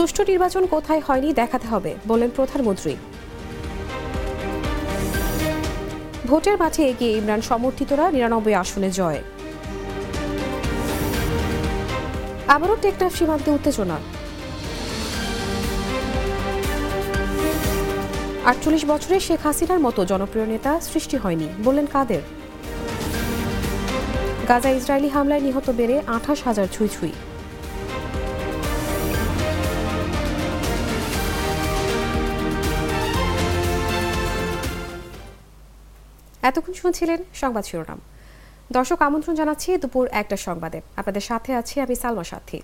সুষ্ঠু নির্বাচন কোথায় হয়নি দেখাতে হবে বললেন প্রধানমন্ত্রী। ভোটের মাঠে এগিয়ে ইমরান সমর্থিতরা নিরানব্বই আসনে জয়। আবারও টেকনাফ সীমান্তে উত্তেজনা। আটচল্লিশ বছরে শেখ হাসিনার মতো জনপ্রিয় নেতা সৃষ্টি হয়নি, বললেন কাদের। গাজা ইসরায়েলি হামলায় নিহত বেড়ে আঠাশ হাজার ছুঁই ছুঁই। এতক্ষণ শুনছিলেন সংবাদ শিরোনাম। দর্শক আমন্ত্রণ জানাচ্ছি দুপুর একটা সংবাদে। আপনাদের সাথে আছি আমি সালমা সাথী।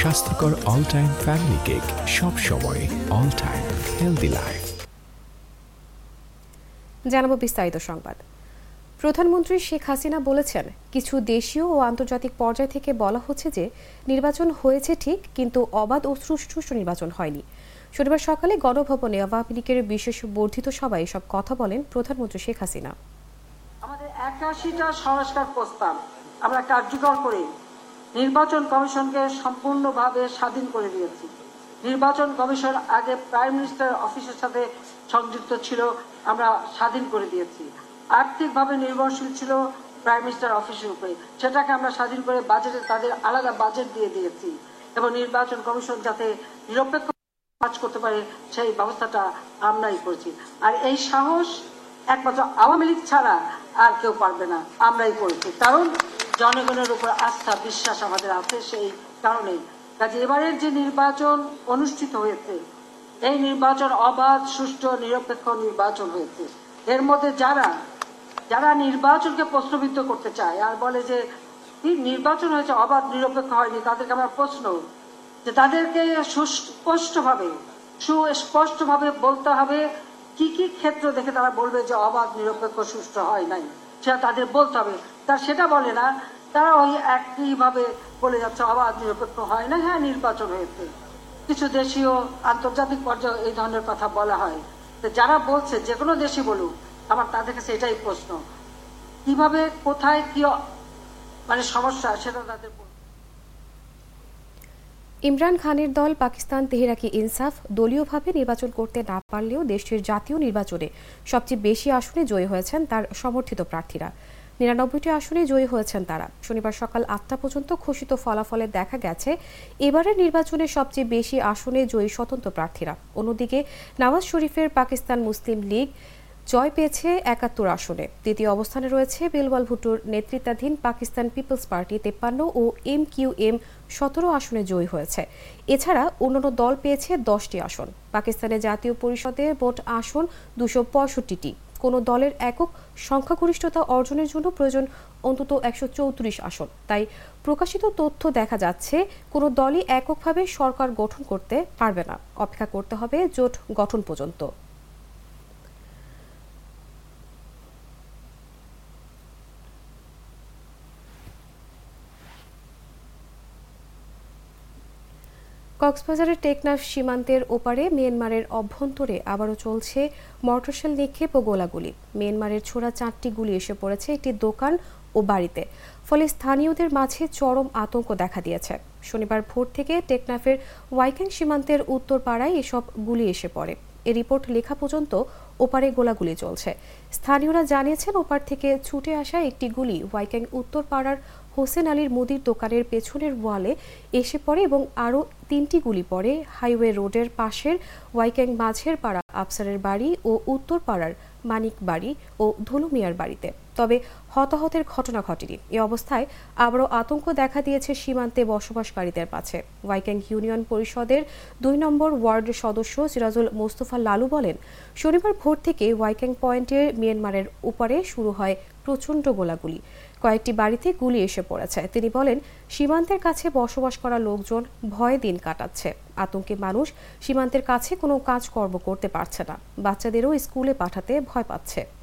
স্বাস্থ্যকর অল টাইম ফ্যামিলি কেক সব সময় অল টাইম হেলদি লাইফ জানাব বিস্তারিত সংবাদ। প্রধানমন্ত্রী শেখ হাসিনা বলেছেন কিছু দেশীয় ও আন্তর্জাতিক পর্যায় থেকে বলা হচ্ছে যে নির্বাচন হয়েছে ঠিক কিন্তু অবাধ ও সুষ্ঠু নির্বাচন হয়নি। শনিবার সকালে গণভবনে আওয়ামী লীগের বিশেষ বর্ধিত সভায় সব কথা বলেন প্রধানমন্ত্রী শেখ হাসিনা। আমাদের একাশিটা সংস্কার প্রস্তাব আমরা কার্যকর করে নির্বাচন কমিশনকে সম্পূর্ণভাবে স্বাধীন করে দিয়েছি। নির্বাচন কমিশন আগে প্রাইম মিনিস্টার অফিসের সাথে সংযুক্ত ছিল, আমরা স্বাধীন করে দিয়েছি। আর্থিকভাবে নির্ভরশীল ছিল প্রাইম মিনিস্টার অফিসের উপরে। সেটাকে আমরা স্বাধীন করে বাজেটে তাদের আলাদা বাজেট দিয়ে দিয়েছি। এবং নির্বাচন কমিশন যাতে নিরপেক্ষ কাজ করতে পারে, সেই ব্যবস্থাটা আমরাই করছি। আর এই সাহস একমাত্র আওয়ামী লীগ ছাড়া আর কেউ পারবে না, আমরাই করেছি। কারণ জনগণের উপর আস্থা, বিশ্বাস আমাদের আছে সেই কারণেই। কাজে এবারের যে নির্বাচন অনুষ্ঠিত হয়েছে, এই নির্বাচন অবাধ, সুষ্ঠু, নিরপেক্ষ নির্বাচন হয়েছে। এর মধ্যে যারা যারা নির্বাচনকে প্রশ্নবিদ্ধ করতে চায় আর বলে যে নির্বাচন হয়েছে অবাধ, নিরপেক্ষ হয়নি, তাদেরকে আমার প্রশ্ন যে তাদেরকে সুস্পষ্টভাবে সুস্পষ্টভাবে বলতে হবে কি কি ক্ষেত্র দেখে তারা বলবে যে অবাধ, নিরপেক্ষ, সুষ্ঠু হয় নাই। সেটা তাদের বলতে হবে। তার সেটা বলে না। তারা ওই একইভাবে বলে যাচ্ছে, অবাধ, নিরপেক্ষ হয় না হ্যাঁ নির্বাচন হয়েছে। কিছু দেশীয় আন্তর্জাতিক পর্যায়ে এই ধরনের কথা বলা হয়। যারা বলছে, যে কোনো দেশই বলুক, আমার তাদের কাছে এটাই প্রশ্ন। কীভাবে, কোথায়, কি মানে সমস্যা, সেটা তাদের ইমরান খানের দল পাকিস্তান তেহরাকি ইনসাফ, দলীয়ভাবে নির্বাচন করতে না পারলেও দেশটির জাতীয় নির্বাচনে সবচেয়ে বেশি আসনে জয়ী হয়েছেন তার সমর্থিত প্রার্থীরা। নিরানব্বইটি আসনে জয়ী হয়েছেন তারা। শনিবার সকাল আটটা পর্যন্ত ঘোষিত ফলাফলে দেখা গেছে, এবারের নির্বাচনে সবচেয়ে বেশি আসনে জয়ী স্বতন্ত্র প্রার্থীরা। অন্যদিকে নওয়াজ শরীফের পাকিস্তান মুসলিম লীগ জয় পেয়েছে একাত্তর আসনে। তৃতীয় অবস্থানে রয়েছে বেলওয়াল ভুট্টোর নেতৃত্বাধীন পাকিস্তান পিপলস পার্টি তেপ্পান্ন ও এম কিউ এম সতেরো আসনে জয়ী হয়েছে। এছাড়া অন্যান্য দল পেয়েছে দশটি আসন। পাকিস্তানের জাতীয় পরিষদে ভোট আসন দুশো পঁয়ষট্টিটি। কোনো দলের একক সংখ্যাগরিষ্ঠতা অর্জনের জন্য প্রয়োজন অন্তত একশো চৌত্রিশ আসন। তাই প্রকাশিত তথ্য দেখা যাচ্ছে, কোনো দলই এককভাবে সরকার গঠন করতে পারবে না। অপেক্ষা করতে হবে জোট গঠন পর্যন্ত। কক্সবাজারের টেকনাফ সীমান্তের ওপারে মিয়ানমারের অভ্যন্তরে আবারও চলছে মর্টরশেল নিক্ষেপ ও গোলাগুলি। মিয়ানমারের ছোড়া চারটি গুলি এসে পড়েছে একটি দোকান ও বাড়িতে। ফলে স্থানীয়দের মাঝে চরম আতঙ্ক দেখা দিয়েছে। শনিবার ভোর থেকে টেকনাফের ওয়াইকেন সীমান্তের উত্তর পাড়ায় এসব গুলি এসে পড়ে। এ রিপোর্ট লেখা পর্যন্ত ওপারে গোলাগুলি চলছে। স্থানীয়রা জানিয়েছেন, ওপার থেকে ছুটে আসা একটি গুলি ওয়াইক্যাং উত্তর পাড়ার হোসেন আলীর মুদির দোকানের পেছনের ওয়ালে এসে পড়ে এবং আরও তিনটি গুলি পড়ে। হাইওয়ে রোডের পাশের ওয়াইক্যাং মাঝের পাড়া আফসারের বাড়ি ও উত্তর পাড়ার মানিক বাড়ি ও ধুলুমিয়ার বাড়িতে। তবে হতাহতের ঘটনা ঘটেনি। এ অবস্থায় আবারও আতঙ্ক দেখা দিয়েছে সীমান্তে বসবাসকারীদের মাঝে। ওয়াইক্যাং ইউনিয়ন পরিষদের দুই নম্বর ওয়ার্ডের সদস্য সিরাজুল মোস্তফা লালু বলেন, শনিবার ভোর থেকে ওয়াইক্যাং পয়েন্টের মিয়ানমারের উপরে শুরু হয় প্রচণ্ড গোলাগুলি। কয়েকটি বাড়িতে গুলি এসে পড়েছে। তিনি বলেন, সীমান্তের কাছে বসবাস করা লোকজন ভয়ে দিন কাটাচ্ছে। আতঙ্কে মানুষ সীমান্তের কাছে কোনো কাজকর্ম করতে পারছে না। বাচ্চাদেরও স্কুলে পাঠাতে ভয় পাচ্ছে।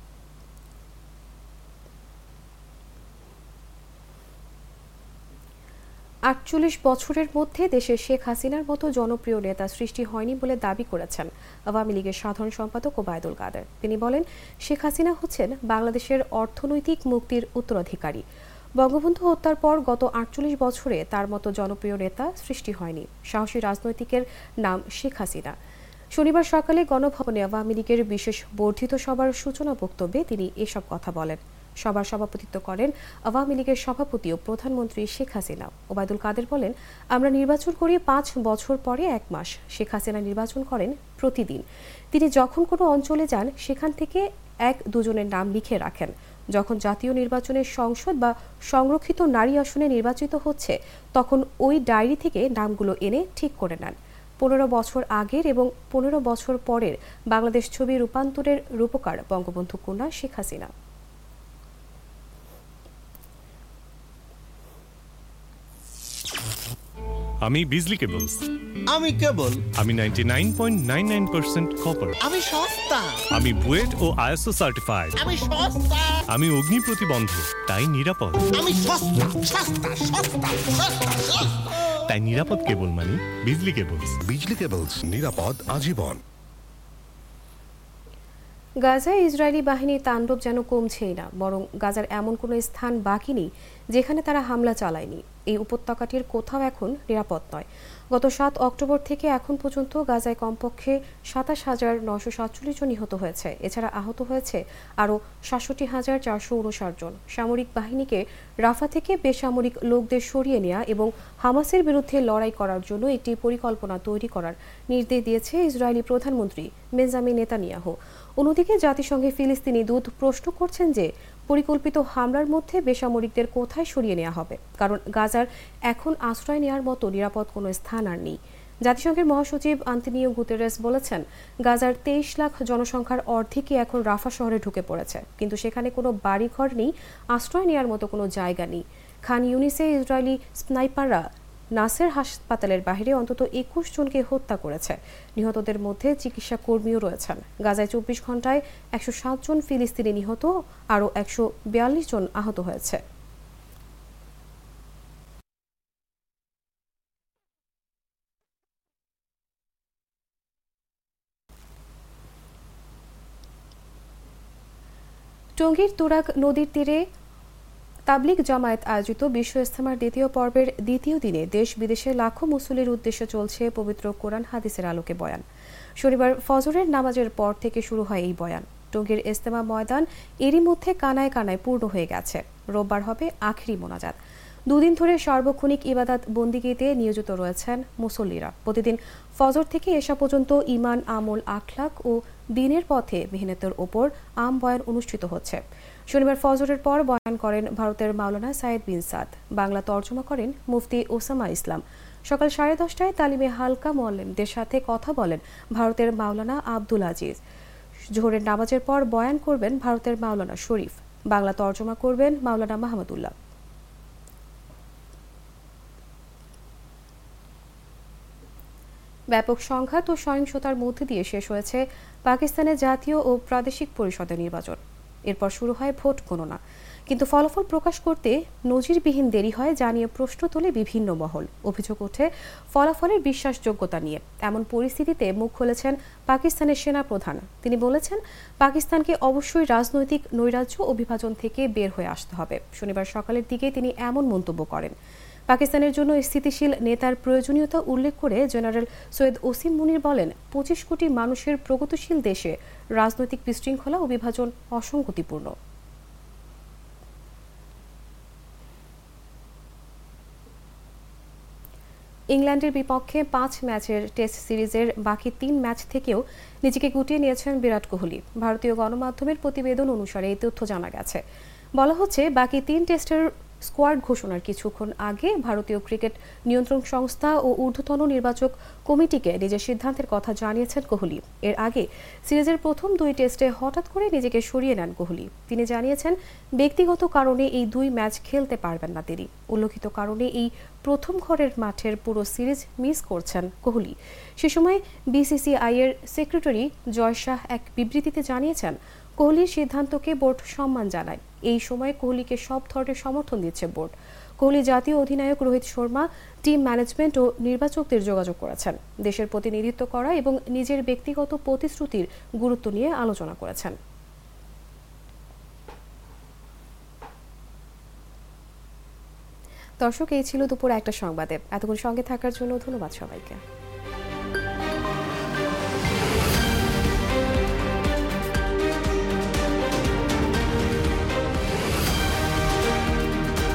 আটচল্লিশ বছরের মধ্যে দেশে শেখ হাসিনার মতো জনপ্রিয় নেতা সৃষ্টি হয়নি বলে দাবি করেছেন আওয়ামী লীগের সাধারণ সম্পাদক ওবায়দুল কাদের। তিনি বলেন, শেখ হাসিনা হচ্ছেন বাংলাদেশের অর্থনৈতিক মুক্তির উত্তরাধিকারী। বঙ্গবন্ধু হত্যার পর গত আটচল্লিশ বছরে তার মতো জনপ্রিয় নেতা সৃষ্টি হয়নি। সাহসী রাজনৈতিকের নাম শেখ হাসিনা। শনিবার সকালে গণভবনে আওয়ামী লীগের বিশেষ বর্ধিত সভার সূচনা বক্তব্যে তিনি এসব কথা বলেন। সভার সভাপতিত্ব করেন আওয়ামী লীগের সভাপতি ও প্রধানমন্ত্রী শেখ হাসিনা। ওবায়দুল কাদের বলেন, আমরা নির্বাচন করি পাঁচ বছর পরে এক মাস। শেখ হাসিনা নির্বাচন করেন প্রতিদিন। তিনি যখন কোনো অঞ্চলে যান, সেখান থেকে এক দুজনের নাম লিখে রাখেন। যখন জাতীয় নির্বাচনের সংসদ বা সংরক্ষিত নারী আসনে নির্বাচিত হচ্ছে, তখন ওই ডায়েরি থেকে নামগুলো এনে ঠিক করে নেন। পনেরো বছর আগের এবং পনেরো বছর পরের বাংলাদেশ ছবি রূপান্তরের রূপকার বঙ্গবন্ধু কন্যা শেখ হাসিনা। আমি বিজলি কেবলস। আমি কেবল। আমি ninety nine point nine nine percent copper আমি সস্তা। আমি বুয়েট ও আইএসও সার্টিফাইড আমি সস্তা। আমি অগ্নি প্রতিবন্ধ তাই নিরাপদ। আমি সস্তা সস্তা সস্তা সস্তা সস্তা। তাই নিরাপদ কেবল মানে বিজলি কেবলস। বিজলি কেবলস নিরাপদ আজীবন। গাজায় ইসরায়েলি বাহিনীর তাণ্ডব যেন কমছেই না বরং গাজার এমন কোনো স্থান বাকি নেই যেখানে তারা হামলা চালায়নি। এই উপত্যকাটির কোথাও এখন নিরাপদ নয়। গত সাত অক্টোবর থেকে এখন পর্যন্ত গাজায় কমপক্ষে সাতাশ হাজার নশো সাতচল্লিশ জন নিহত হয়েছে। এছাড়া আহত হয়েছে আরও সাতষট্টি হাজার চারশো উনষাট জন। সামরিক বাহিনীকে রাফা থেকে বেসামরিক লোকদের সরিয়ে নেওয়া এবং হামাসের বিরুদ্ধে লড়াই করার জন্য একটি পরিকল্পনা তৈরি করার নির্দেশ দিয়েছে ইসরায়েলি প্রধানমন্ত্রী বেঞ্জামিন নেতানিয়াহু। অন্যদিকে জাতিসংঘে ফিলিস্তিনি দূত প্রশ্ন করছেন যে পরিকল্পিত হামলার মধ্যে বেসামরিকদের কোথায় সরিয়ে নেওয়া হবে? কারণ গাজার এখন আশ্রয় নেওয়ার মতো নিরাপদ কোনো স্থান আর নেই। জাতিসংঘের মহাসচিব আন্তনিও গুতেরেস বলেছেন, গাজার তেইশ লাখ জনসংখ্যার অর্ধেকই এখন রাফা শহরে ঢুকে পড়েছে। কিন্তু সেখানে কোনো বাড়িঘর নেই, আশ্রয় নেওয়ার মতো কোনো জায়গা নেই। খান ইউনিসে ইসরায়েলি স্নাইপাররা নাসের হাসপাতালের বাইরে অন্তত একুশ জনকে হত্যা করেছে। নিহতদের মধ্যে চিকিৎসা কর্মীও রয়েছেন। গাজায় চব্বিশ ঘন্টায় একশো সাত জন ফিলিস্তিনি নিহত, আরও একশো বিয়াল্লিশ জন আহত হয়েছে। টঙ্গীর তুরাগ নদীর তীরে তাবলিগ জামায়াত আয়োজিত বিশ্ব ইস্তেমার দ্বিতীয় পর্বের দ্বিতীয় দিনে দেশ বিদেশে লাখো মুসলির উদ্দেশ্যে চলছে পবিত্র কোরআন হাদিসের আলোকে বয়ান। শনিবার ফজরের নামাজের পর থেকে শুরু হয় এই বয়ান। টঙ্গীর ইস্তেমা ময়দান এরই মধ্যে কানায় কানায় পূর্ণ হয়ে গেছে। রোববার হবে আখেরি মোনাজাত। দুদিন ধরে সার্বক্ষণিক ইবাদাত বন্দিগিতে নিয়োজিত রয়েছেন মুসল্লিরা। প্রতিদিন ফজর থেকে এসা পর্যন্ত ইমান আমল, আখলাক ও দিনের পথে মেহনতের ওপর আম বয়ান অনুষ্ঠিত হচ্ছে। শনিবার ফজরের পর বয়ান করেন ভারতের মাওলানা সায়েদ বিন সাদ। বাংলা তর্জমা করেন মুফতি ওসামা ইসলাম। সকাল সাড়ে দশটায় তালিমে হালকা মোয়াল্লেমদের সাথে কথা বলেন ভারতের মাওলানা আব্দুল আজিজ। জোহরের নামাজের পর বয়ান করবেন ভারতের মাওলানা শরীফ। বাংলা তর্জমা করবেন মাওলানা মাহমুদুল্লাহ। ব্যাপক সংঘাত ও সহিংসতার মধ্যে দিয়ে শেষ হয়েছে পাকিস্তানের জাতীয় ও প্রাদেশিক পরিষদের নির্বাচন। এরপর শুরু হয় ভোট গণনা। কিন্তু ফলাফল প্রকাশ করতে নজিরবিহীন দেরি হয় যা নিয়ে প্রশ্ন তোলে বিভিন্ন মহল। অভিযোগ ওঠে, ফলাফলের বিশ্বাসযোগ্যতা নিয়ে। এমন পরিস্থিতিতে মুখ খুলেছেন পাকিস্তানের সেনা প্রধান। তিনি বলেছেন, পাকিস্তানকে অবশ্যই রাজনৈতিক নৈরাজ্য ও বিভাজন থেকে বের হয়ে আসতে হবে। শনিবার সকালের দিকে তিনি এমন মন্তব্য করেন। পাকিস্তানের জন্য স্থিতিশীল নেতার প্রয়োজনীয়তা উল্লেখ করে জেনারেল সৈয়দ ওসিম মুনির বলেন, পঁচিশ কোটি মানুষের প্রগতিশীল দেশে রাজনৈতিক বিশৃঙ্খলা ও বিভাজন অসঙ্গতিপূর্ণ। ইংল্যান্ডের বিপক্ষে পাঁচ ম্যাচের টেস্ট সিরিজের বাকি তিন ম্যাচ থেকেও নিজেকে গুটিয়ে নিয়েছেন বিরাট কোহলি। ভারতীয় গণমাধ্যমের প্রতিবেদন অনুসারে এই তথ্য জানা গেছে। বলা হচ্ছে, বাকি তিন টেস্টের স্কোয়াড ঘোষণার কিছুক্ষণ আগে ভারতীয় ক্রিকেট নিয়ন্ত্রণ সংস্থা ও ঊর্ধ্বতন নির্বাচক কমিটিকে নিজের সিদ্ধান্তের কথা জানিয়েছেন কোহলি। এর আগে সিরিজের প্রথম দুই টেস্টে হঠাৎ করে নিজেকে সরিয়ে নেন কোহলি। তিনি জানিয়েছেন, ব্যক্তিগত কারণে এই দুই ম্যাচ খেলতে পারবেন না তিনি। উল্লেখিত কারণে এই প্রথম ঘরের মাঠের পুরো সিরিজ মিস করছেন কোহলি। সে সময় বিসিসিআই এর সেক্রেটারি জয় শাহ এক বিবৃতিতে জানিয়েছেন কোহলির সিদ্ধান্তকে বোর্ড সম্মান জানায়। এই সময় কোহলিকে সব ধরনের সমর্থন দিচ্ছে বোর্ড। কোহলি জাতীয় অধিনায়ক রোহিত শর্মা, টিম ম্যানেজমেন্ট ও নির্বাচকদের যোগাযোগ করেছেন। দেশের প্রতিনিধিত্ব করা এবং নিজের ব্যক্তিগত প্রতিশ্রুতির গুরুত্ব নিয়ে আলোচনা করেছেন। দর্শক, এই ছিল দুপুর একটা সংবাদে। এতক্ষণ সঙ্গে থাকার জন্য ধন্যবাদ সবাইকে।